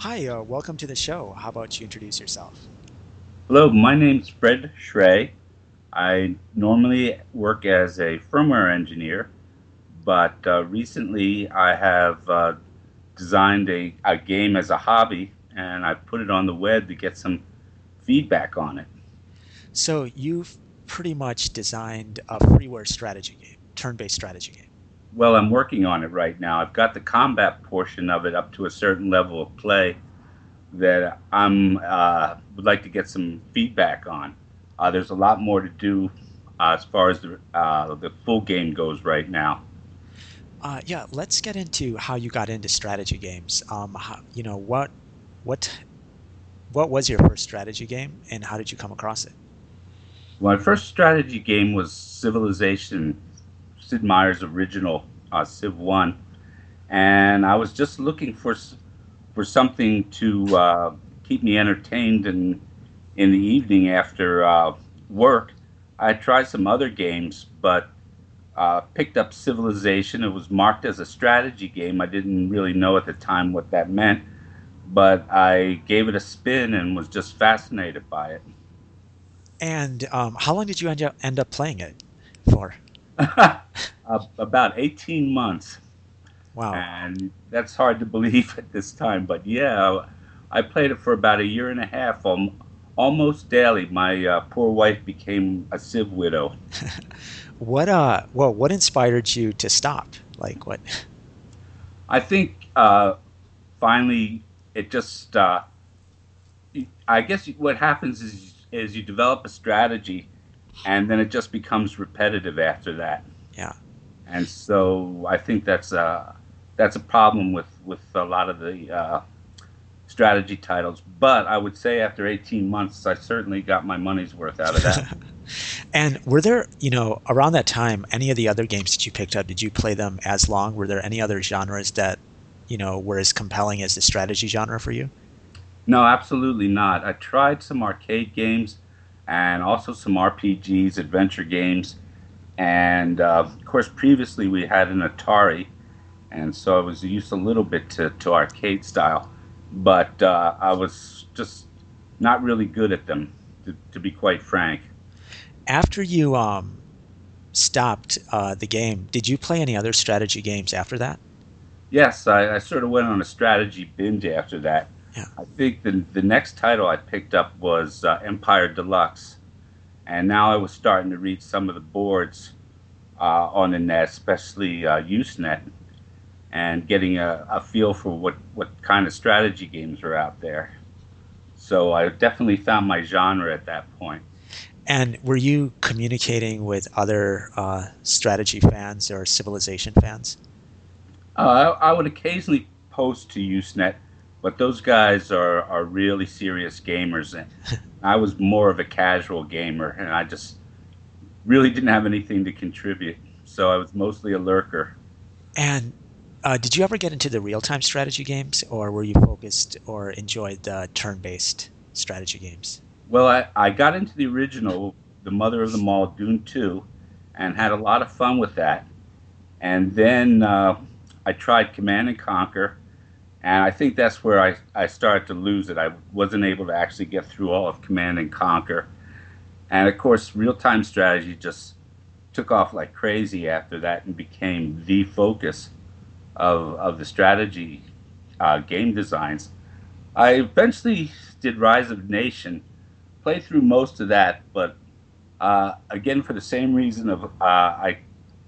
Hi, uh, welcome to the show. How about you introduce yourself? Hello, my name's Fred Schray. I normally work as a firmware engineer, but uh, recently I have uh, designed a, a game as a hobby and I put it on the web to get some feedback on it. So, you've pretty much designed a freeware strategy game, turn based strategy game. Well, I'm working on it right now. I've got the combat portion of it up to a certain level of play that I'm uh, would like to get some feedback on. Uh, there's a lot more to do uh, as far as the uh, the full game goes right now. Uh, yeah, let's get into how you got into strategy games. Um, how, you know what what what was your first strategy game, and how did you come across it? My first strategy game was Civilization Sid Meier's original uh, Civ One, and I was just looking for for something to uh, keep me entertained and in the evening after uh, work. I tried some other games, but uh, picked up Civilization. It was marked as a strategy game. I didn't really know at the time what that meant, but I gave it a spin and was just fascinated by it. And um, how long did you end up end up playing it for? about 18 months. Wow. And that's hard to believe at this time. But yeah, I played it for about a year and a half, um, almost daily. My uh, poor wife became a Civ widow. what uh? Well, what inspired you to stop? Like what? I think uh, finally it just. Uh, I guess what happens is is you develop a strategy and then it just becomes repetitive after that. Yeah. And so I think that's a that's a problem with with a lot of the uh, strategy titles. But I would say after 18 months, I certainly got my money's worth out of that. and were there, you know, around that time, any of the other games that you picked up? Did you play them as long? Were there any other genres that, you know, were as compelling as the strategy genre for you? No, absolutely not. I tried some arcade games and also some RPGs, adventure games. And uh, of course, previously we had an Atari, and so I was used a little bit to, to arcade style, but uh, I was just not really good at them, to, to be quite frank. After you um, stopped uh, the game, did you play any other strategy games after that? Yes, I, I sort of went on a strategy binge after that. Yeah. I think the the next title I picked up was uh, Empire Deluxe, and now I was starting to read some of the boards uh, on the net, especially uh, Usenet, and getting a, a feel for what what kind of strategy games are out there. So I definitely found my genre at that point. And were you communicating with other uh, strategy fans or civilization fans? Uh, I, I would occasionally post to Usenet but those guys are, are really serious gamers. And I was more of a casual gamer, and I just really didn't have anything to contribute. So I was mostly a lurker. And uh, did you ever get into the real time strategy games, or were you focused or enjoyed the turn based strategy games? Well, I, I got into the original, the mother of them all, Dune 2, and had a lot of fun with that. And then uh, I tried Command and Conquer and I think that's where I, I started to lose it. I wasn't able to actually get through all of Command and Conquer. And of course, real time strategy just took off like crazy after that and became the focus of, of the strategy uh, game designs. I eventually did Rise of Nation, played through most of that, but uh, again, for the same reason of uh, I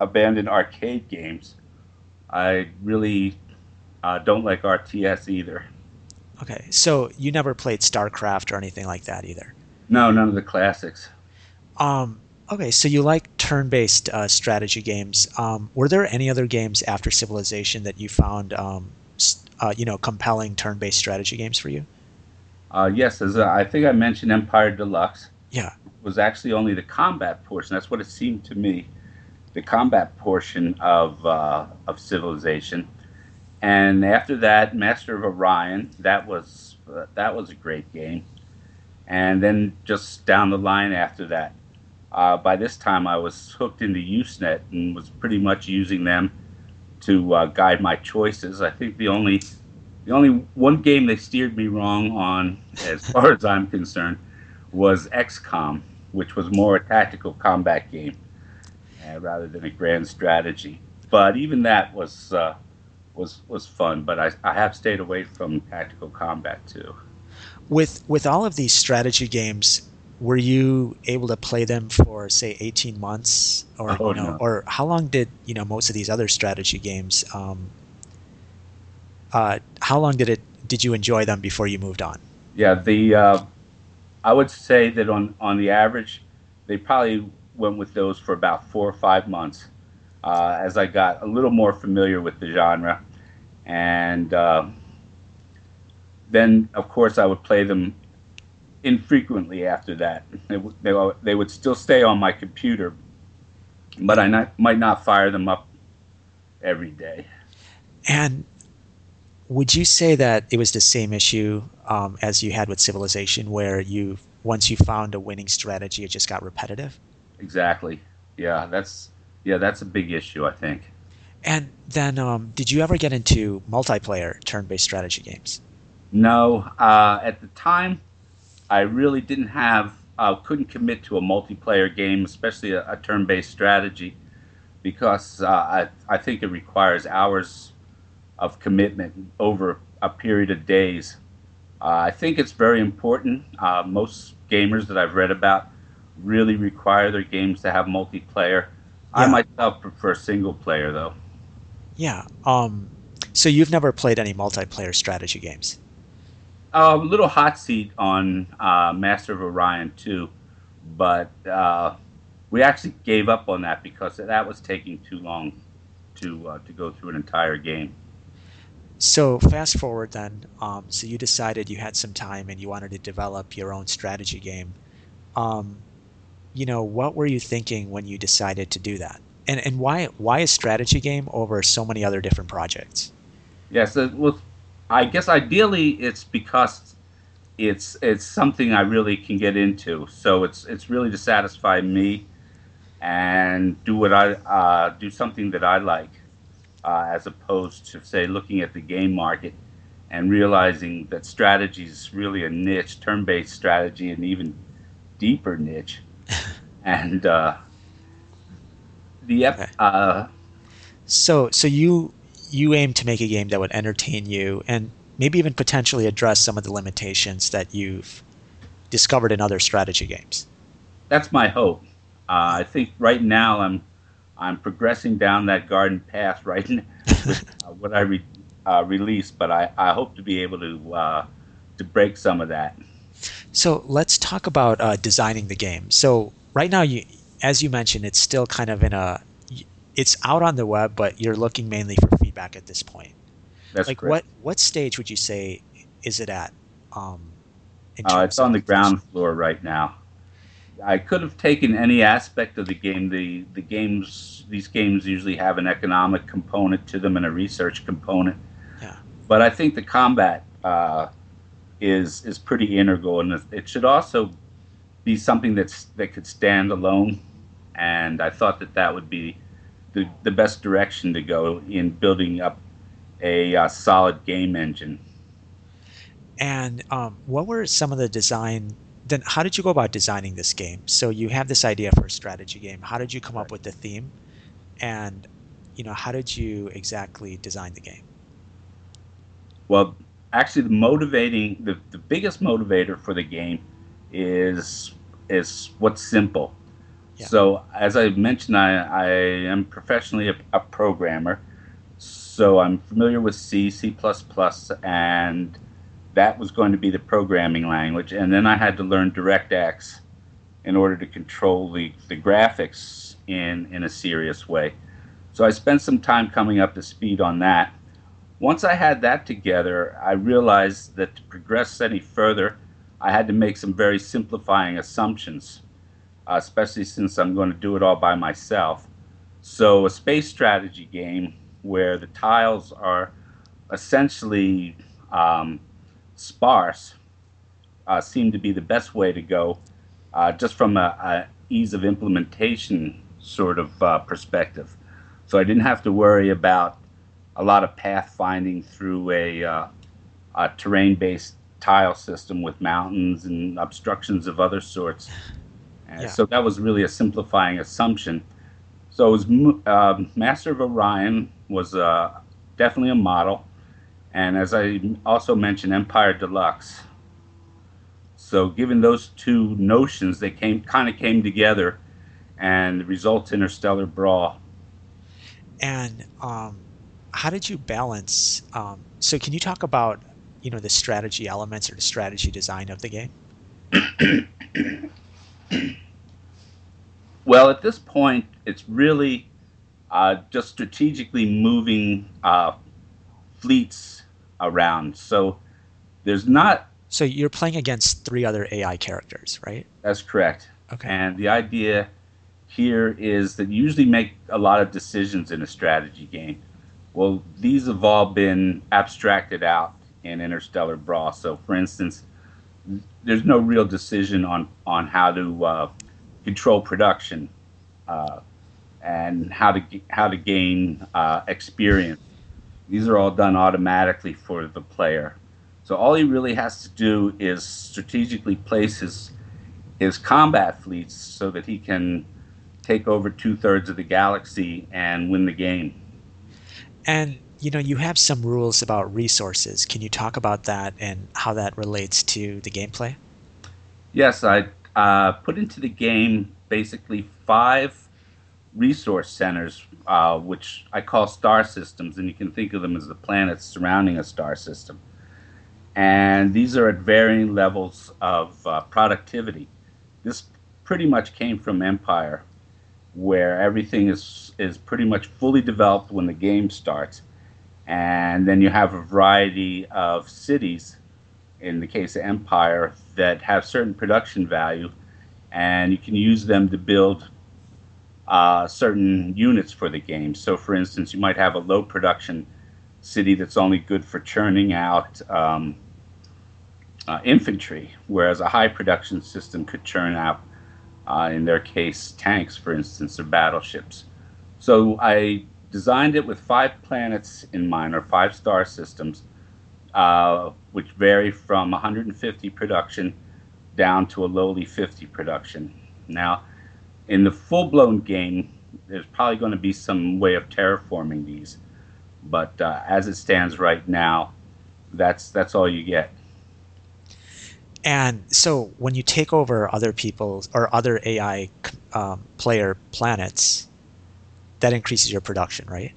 abandoned arcade games, I really uh, don't like RTS either. Okay, so you never played StarCraft or anything like that either. No, none of the classics. Um, okay, so you like turn-based uh, strategy games. Um, were there any other games after Civilization that you found, um, uh, you know, compelling turn-based strategy games for you? Uh, yes, as I think I mentioned, Empire Deluxe. Yeah, was actually only the combat portion. That's what it seemed to me, the combat portion of uh, of Civilization and after that, Master of Orion. That was uh, that was a great game. And then just down the line after that, uh, by this time I was hooked into Usenet and was pretty much using them to uh, guide my choices. I think the only The only one game they steered me wrong on, as far as I'm concerned, was XCOM, which was more a tactical combat game uh, rather than a grand strategy. But even that was uh, was was fun. But I, I have stayed away from tactical combat too. With with all of these strategy games, were you able to play them for say 18 months or Oh, you know no. or how long did you know most of these other strategy games um, uh, how long did it did you enjoy them before you moved on Yeah, the uh, I would say that on on the average, they probably went with those for about four or five months. Uh, as I got a little more familiar with the genre, and uh, then of course I would play them infrequently after that. They, would- they, would- they would still stay on my computer, but I not, might not fire them up every day. and would you say that it was the same issue um, as you had with civilization where you once you found a winning strategy it just got repetitive Exactly. Yeah, that's yeah, that's a big issue. I think. And then um, did you ever get into multiplayer turn-based strategy games No, uh, at the time, I really didn't have, uh, couldn't commit to a multiplayer game, especially a, a turn-based strategy, because uh, I, I think it requires hours of commitment over a period of days. Uh, I think it's very important. Uh, most gamers that I've read about really require their games to have multiplayer. I myself prefer single player, though. Yeah um, so you've never played any multiplayer strategy games A little hot seat on uh, Master of Orion too, but uh, we actually gave up on that because that was taking too long to uh, to go through an entire game. So fast forward then. Um, so you decided you had some time and you wanted to develop your own strategy game. Um, you know, what were you thinking when you decided to do that? And and why why a strategy game over so many other different projects? Yes, it was. I guess ideally it's because it's it's something I really can get into. So it's it's really to satisfy me and do what I uh, do something that I like, uh, as opposed to say looking at the game market and realizing that strategy is really a niche, turn-based strategy, an even deeper niche, and uh, the ep- Okay. uh, So so you you aim to make a game that would entertain you and maybe even potentially address some of the limitations that you've discovered in other strategy games. that's my hope. Uh, I think right now I'm I'm progressing down that garden path right now with uh, what I re, uh, release, but I, I hope to be able to uh, to break some of that. So let's talk about uh, designing the game. So right now, you, as you mentioned, it's still kind of in a, it's out on the web, but you're looking mainly for feedback at this point. That's like correct. what what stage would you say is it at? Um, Uh, it's on the ground floor right now. I could have taken any aspect of the game. The the games these games usually have an economic component to them and a research component. Yeah. But I think the combat uh, is is pretty integral, and it- it should also be something that's that could stand alone. And I thought that that would be the the best direction to go in building up a uh, solid game engine. And um, what were some of the design? Then how did you go about designing this game? So you have this idea for a strategy game. How did you come up with the theme? And you know, how did you exactly design the game? Well, actually, the motivating, the, the biggest motivator for the game is is what's simple. So, as I mentioned, I, I am professionally a, a programmer, so I'm familiar with C, C++, and that was going to be the programming language. And then I had to learn DirectX in order to control the, the graphics in, in a serious way. So I spent some time coming up to speed on that. Once I had that together, I realized that to progress any further, I had to make some very simplifying assumptions, uh, especially since I'm going to do it all by myself. So, a space strategy game where the tiles are essentially um, sparse uh, seemed to be the best way to go, uh, just from a, a ease of implementation sort of uh, perspective. So I didn't have to worry about a lot of pathfinding through a uh, a terrain-based tile system with mountains and obstructions of other sorts. And Yeah. So that was really a simplifying assumption. So it was um Master of Orion was uh, definitely a model, and as I also mentioned, Empire Deluxe. So given those two notions, they came kind of came together, and results Interstellar Brawl. And um, how did you balance? Um, so can you talk about you know the strategy elements or the strategy design of the game? Well, at this point, it's really uh, just strategically moving uh, fleets around. So there's not. So you're playing against three other AI characters, right? That's correct. Okay. And the idea here is that you usually make a lot of decisions in a strategy game. Well, these have all been abstracted out in Interstellar Brawl. So, for instance, there's no real decision on on how to uh, control production uh, and how to how to gain uh, experience. These are all done automatically for the player. So all he really has to do is strategically place his his combat fleets so that he can take over two thirds of the galaxy and win the game. And you know you have some rules about resources. Can you talk about that and how that relates to the gameplay? Yes, I uh, put into the game basically five resource centers, uh, which I call star systems, and you can think of them as the planets surrounding a star system. And these are at varying levels of uh, productivity. This pretty much came from Empire, where everything is is pretty much fully developed when the game starts, and then you have a variety of cities in the case of Empire, that have certain production value, and you can use them to build uh, certain units for the game. So, for instance, you might have a low production city that's only good for churning out um, uh, infantry, whereas a high production system could churn out, uh, in their case, tanks, for instance, or battleships. So, I designed it with five planets in mind, or five star systems uh, which vary from 150 production down to a lowly 50 production. Now, in the full blown game, there's probably going to be some way of terraforming these, but uh, as it stands right now, that's that's all you get. And so when you take over other people's or other AI um, player planets, that increases your production, right?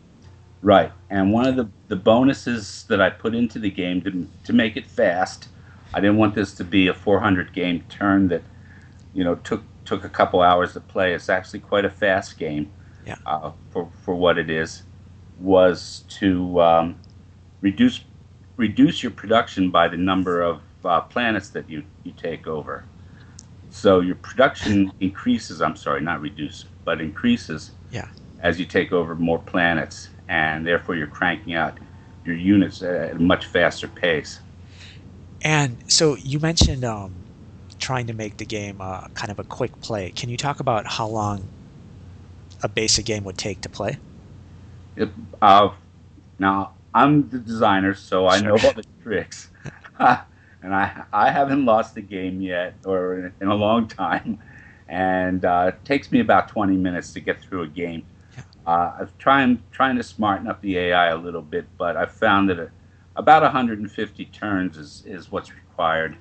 Right, and one of the, the bonuses that I put into the game to, to make it fast, I didn't want this to be a 400 game turn that, you know, took took a couple hours to play. It's actually quite a fast game Yeah. uh, for for what it is. Was to um, reduce reduce your production by the number of uh, planets that you you take over. So your production increases. I'm sorry, not reduce, but increases Yeah. As you take over more planets, and therefore you're cranking out your units at a much faster pace. And so you mentioned um, trying to make the game uh, kind of a quick play. Can you talk about how long a basic game would take to play? It, uh, now I'm the designer, so I know all the tricks, and I I haven't lost the game yet, or in, in a long time, and uh, it takes me about 20 minutes to get through a game. Uh, I've trying trying to smarten up the AI a little bit, but I've found that a, about 150 turns is, is what's required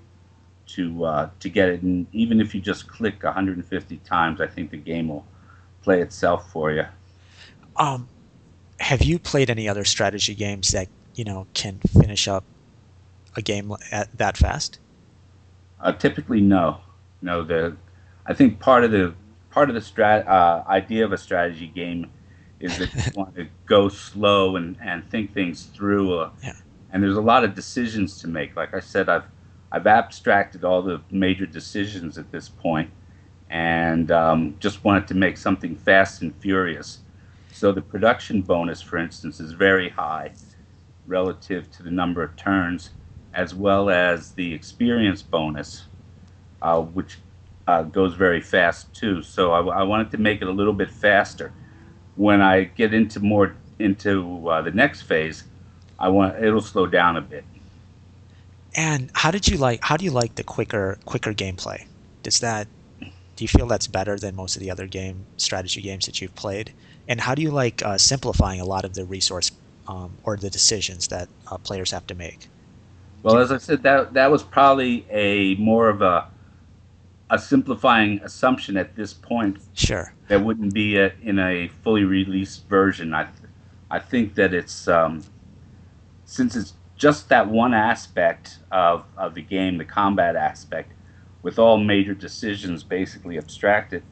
to uh, to get it. And even if you just click 150 times, I think the game will play itself for you. Um, have you played any other strategy games that you know can finish up a game at that fast? Uh, typically, no, no. The I think part of the part of the strat uh, idea of a strategy game is that you want to go slow and, and think things through. Uh, Yeah. And there's a lot of decisions to make. Like I said, I've I've abstracted all the major decisions at this point, and um, just wanted to make something fast and furious. So the production bonus, for instance, is very high relative to the number of turns, as well as the experience bonus, uh, which uh, goes very fast too. So I, I wanted to make it a little bit faster. When I get into more into uh, the next phase, I want it'll slow down a bit. And how did you like? How do you like the quicker quicker gameplay? Does that do you feel that's better than most of the other game strategy games that you've played? And how do you like uh, simplifying a lot of the resource um, or the decisions that uh, players have to make? Well, as I said, that that was probably a more of a a simplifying assumption at this point. Sure. That wouldn't be a, in a fully released version. I I think that it's um, since it's just that one aspect of, of the game, the combat aspect, with all major decisions basically abstracted,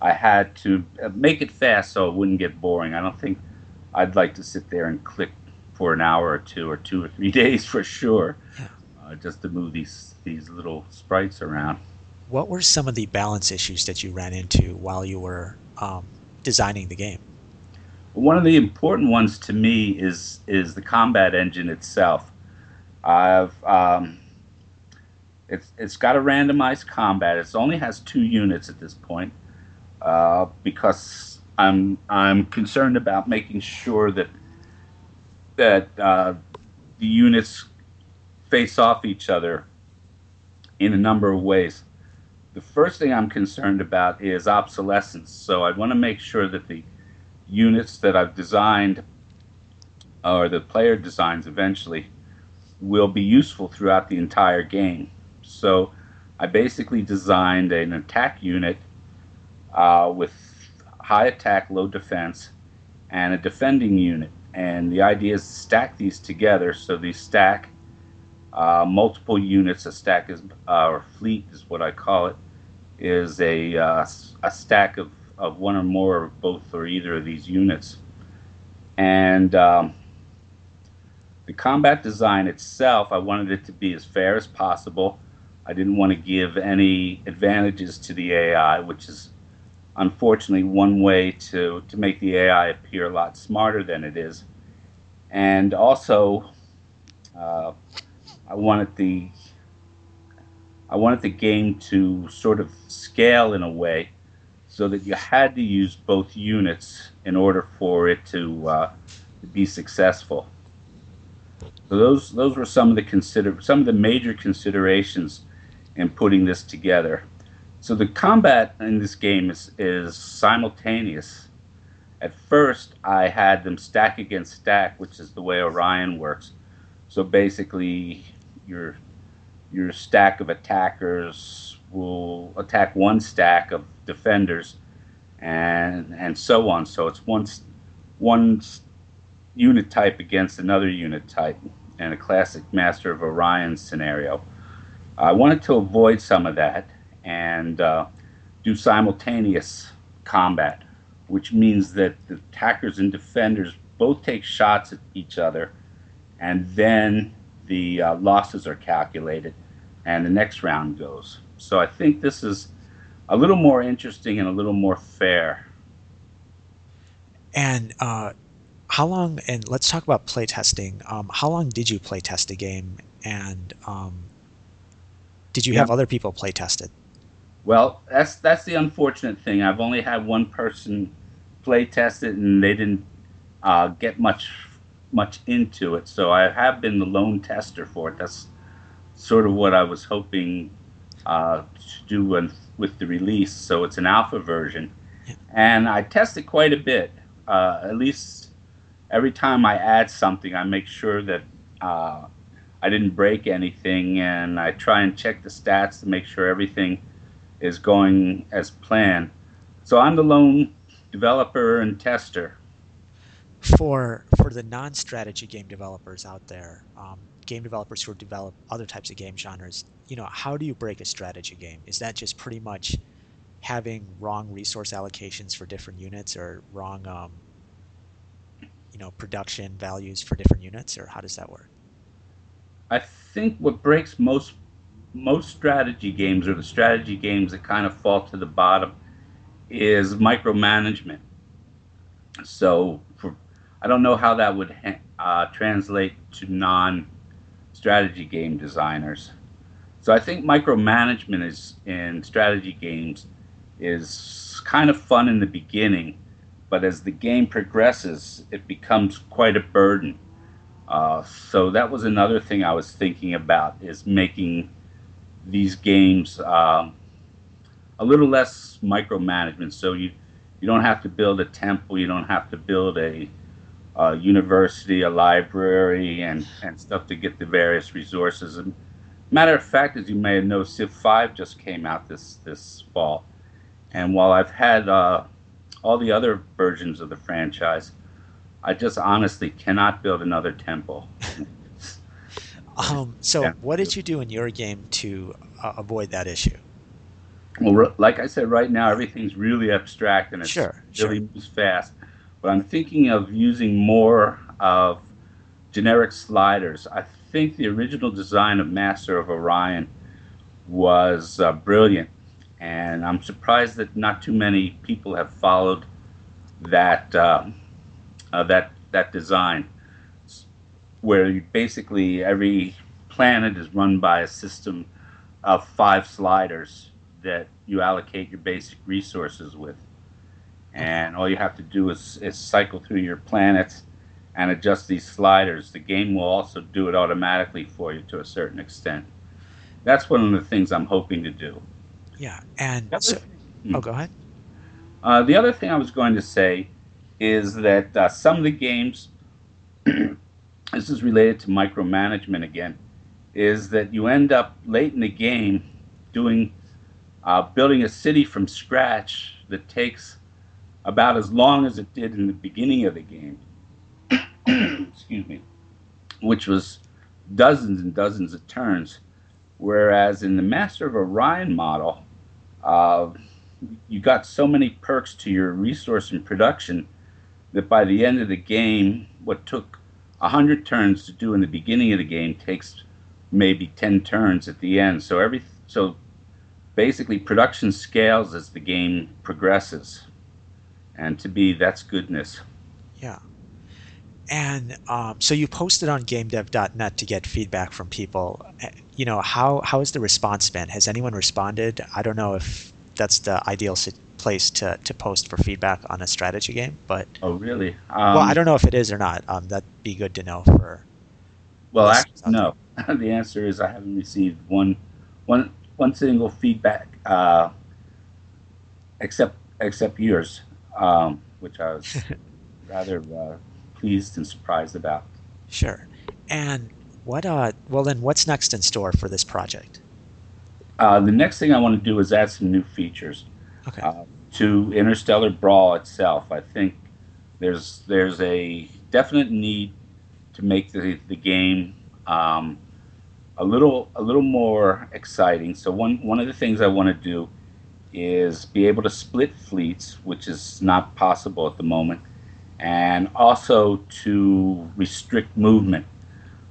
I had to uh, make it fast so it wouldn't get boring. I don't think I'd like to sit there and click for an hour or two or two or three days for sure, uh, just to move these these little sprites around. What were some of the balance issues that you ran into while you were um, designing the game? One of the important ones to me is is the combat engine itself. I've um, it's it's got a randomized combat. It only has two units at this point uh, because I'm I'm concerned about making sure that that uh, the units face off each other in a number of ways. The first thing I'm concerned about is obsolescence. So I want to make sure that the units that I've designed or the player designs eventually will be useful throughout the entire game. So I basically designed an attack unit uh, with high attack, low defense, and a defending unit. And the idea is to stack these together so these stack uh, multiple units. A stack is, uh, or fleet is what I call it, is a, uh, a stack of, of one or more of both or either of these units. And um, the combat design itself, I wanted it to be as fair as possible. I didn't want to give any advantages to the AI, which is unfortunately one way to, to make the AI appear a lot smarter than it is. And also, uh, I wanted the I wanted the game to sort of scale in a way so that you had to use both units in order for it to, uh, be successful. So those those were some of the consider some of the major considerations in putting this together. So the combat in this game is, is simultaneous. At first, I had them stack against stack, which is the way Orion works. So basically, your your stack of attackers will attack one stack of defenders, and and so on. So it's one one unit type against another unit type, and a classic Master of Orion scenario. I wanted to avoid some of that and uh, do simultaneous combat, which means that the attackers and defenders both take shots at each other, and then the uh, losses are calculated, and the next round goes. So I think this is a little more interesting and a little more fair. And uh, how long? And let's talk about playtesting. Um, how long did you playtest a game, and um, did you have other people playtest it? Well, that's that's the unfortunate thing. I've only had one person play test it, and they didn't uh, get much much into it. So I have been the lone tester for it. That's sort of what I was hoping uh, to do with, with the release. So it's an alpha version, and I test it quite a bit. Uh, at least every time I add something, I make sure that uh, I didn't break anything, and I try and check the stats to make sure everything is going as planned. So I'm the lone developer and tester. For for the non-strategy game developers out there, um, game developers who develop other types of game genres, you know, how do you break a strategy game? Is that just pretty much having wrong resource allocations for different units, or wrong, um, you know, production values for different units, or how does that work? I think what breaks most most strategy games or the strategy games that kind of fall to the bottom is micromanagement. So for, I don't know how that would uh, translate to non-strategy game designers. So I think micromanagement is in strategy games is kind of fun in the beginning, but as the game progresses, it becomes quite a burden. Uh, so that was another thing I was thinking about is making these games um, a little less micromanagement. So you you don't have to build a temple, you don't have to build a, a university, a library, and and stuff to get the various resources. And matter of fact, as you may know, Civ Five just came out this this fall, and while I've had uh, all the other versions of the franchise, I just honestly cannot build another temple. um, so, yeah. what did you do in your game to uh, avoid that issue? Well, like I said, right now everything's really abstract and it's sure, really sure. moves fast. But I'm thinking of using more of generic sliders. I think the original design of Master of Orion was uh, brilliant, and I'm surprised that not too many people have followed that uh, uh, that that design, where basically every planet is run by a system of five sliders that you allocate your basic resources with. And all you have to do is, is cycle through your planets and adjust these sliders. The game will also do it automatically for you to a certain extent. That's one of the things I'm hoping to do. Yeah, and so, oh, go ahead. Uh, the other thing I was going to say is that uh, some of the games, this is related to micromanagement again, is that you end up late in the game doing uh, building a city from scratch that takes about as long as it did in the beginning of the game. Excuse me, which was dozens and dozens of turns. Whereas in the Master of Orion model, uh, you got so many perks to your resource and production that by the end of the game, what took 100 turns to do in the beginning of the game takes maybe 10 turns at the end. So every so basically production scales as the game progresses. And to be that's goodness. Yeah. And um, so you posted on GameDev.net to get feedback from people. You know how how has the response been? Has anyone responded? I don't know if that's the ideal place to, to post for feedback on a strategy game. But oh, really? Um, well, I don't know if it is or not. Um, that'd be good to know for. Well, actually, no. the answer is I haven't received one, one, one single feedback, uh, except except yours, um, which I was rather uh, pleased and surprised about. Sure. And what? Uh, well, then, what's next in store for this project? Uh, the next thing I want to do is add some new features. Okay. Uh, to Interstellar Brawl itself, I think there's there's a definite need to make the the game um, a little a little more exciting. So one one of the things I want to do is be able to split fleets, which is not possible at the moment, and also to restrict movement.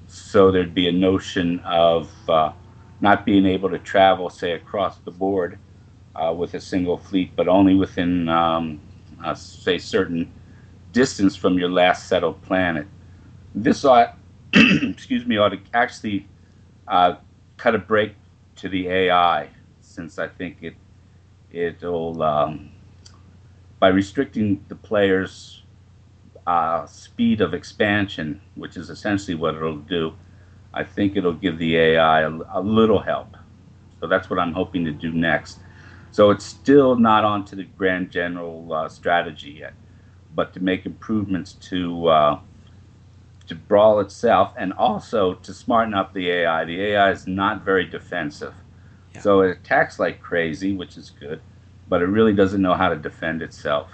So there'd be a notion of uh, not being able to travel, say, across the board uh, with a single fleet, but only within, um, uh, say, certain distance from your last settled planet. This ought, excuse me, ought to actually uh, cut a break to the AI, since I think it it'll um, by restricting the player's uh, speed of expansion, which is essentially what it'll do. I think it'll give the AI a, a little help. So that's what I'm hoping to do next. So it's still not onto the grand general uh, strategy yet, but to make improvements to uh, to Brawl itself and also to smarten up the AI. The AI is not very defensive, yeah. so it attacks like crazy, which is good, but it really doesn't know how to defend itself.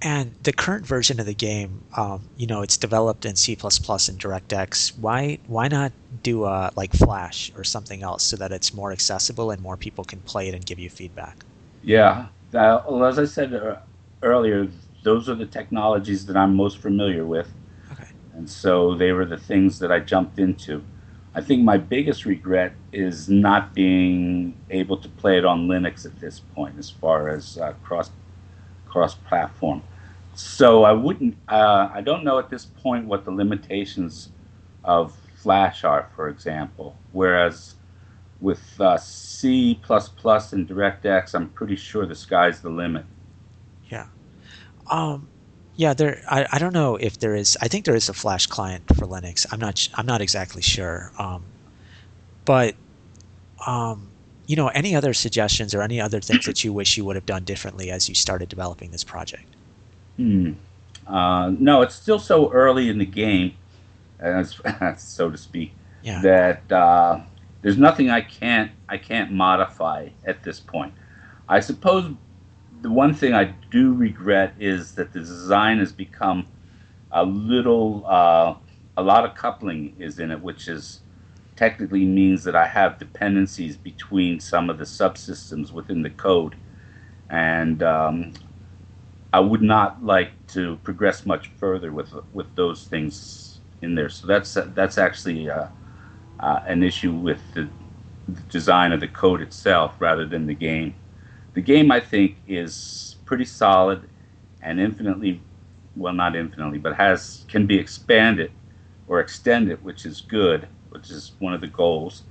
And the current version of the game, um, you know, it's developed in C++ and DirectX. Why why not do a, like Flash or something else so that it's more accessible and more people can play it and give you feedback? Yeah, uh, well, as I said uh, earlier, those are the technologies that I'm most familiar with, okay. and so they were the things that I jumped into. I think my biggest regret is not being able to play it on Linux at this point, as far as uh, cross cross-platform. So I wouldn't. Uh, I don't know at this point what the limitations of Flash are, for example. Whereas with uh, C++ and DirectX, I'm pretty sure the sky's the limit. Yeah. Um, Yeah, there. I, I don't know if there is. I think there is a Flash client for Linux. I'm not. I'm not exactly sure. Um, but um, you know, any other suggestions or any other things that you wish you would have done differently as you started developing this project? Hmm. Uh, no, it's still so early in the game, as, so to speak, Yeah. that uh, there's nothing I can't I can't modify at this point. I suppose the one thing I do regret is that the design has become a little uh, a lot of coupling is in it, which is technically means that I have dependencies between some of the subsystems within the code, and um, I would not like to progress much further with with those things in there. So that's that's actually uh, uh, an issue with the, the design of the code itself rather than the game. The game I think is pretty solid and infinitely well not infinitely but has can be expanded or extended which is good which is one of the goals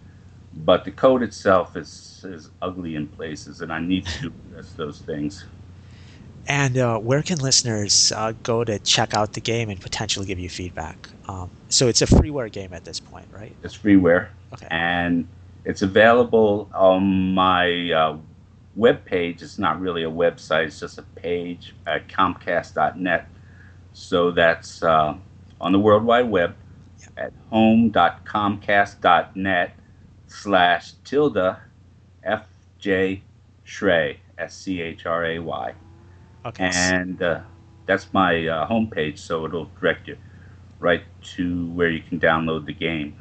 but the code itself is is ugly in places and I need to address those things. And uh, where can listeners uh, go to check out the game and potentially give you feedback? Um, so it's a freeware game at this point, right? It's freeware Okay. and it's available on my uh, web page. It's not really a website; it's just a page at Comcast.net. So that's uh, on the World Wide Web at home.comcast.net slash tilde fj Schray s c h r a y, Okay. and uh, that's my uh, homepage. So it'll direct you right to where you can download the game,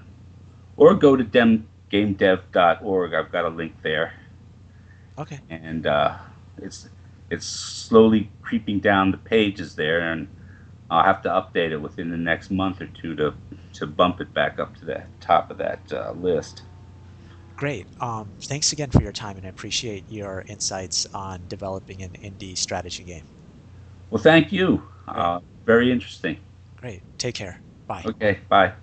or go to dem- gamedev.org. I've got a link there Okay. and uh, it's it's slowly creeping down the pages there, and I'll have to update it within the next month or two to to bump it back up to the top of that uh, list. Great. Um, thanks again for your time, and I appreciate your insights on developing an indie strategy game. Well, thank you. Uh, very interesting. Great. Take care. Bye. Okay, bye.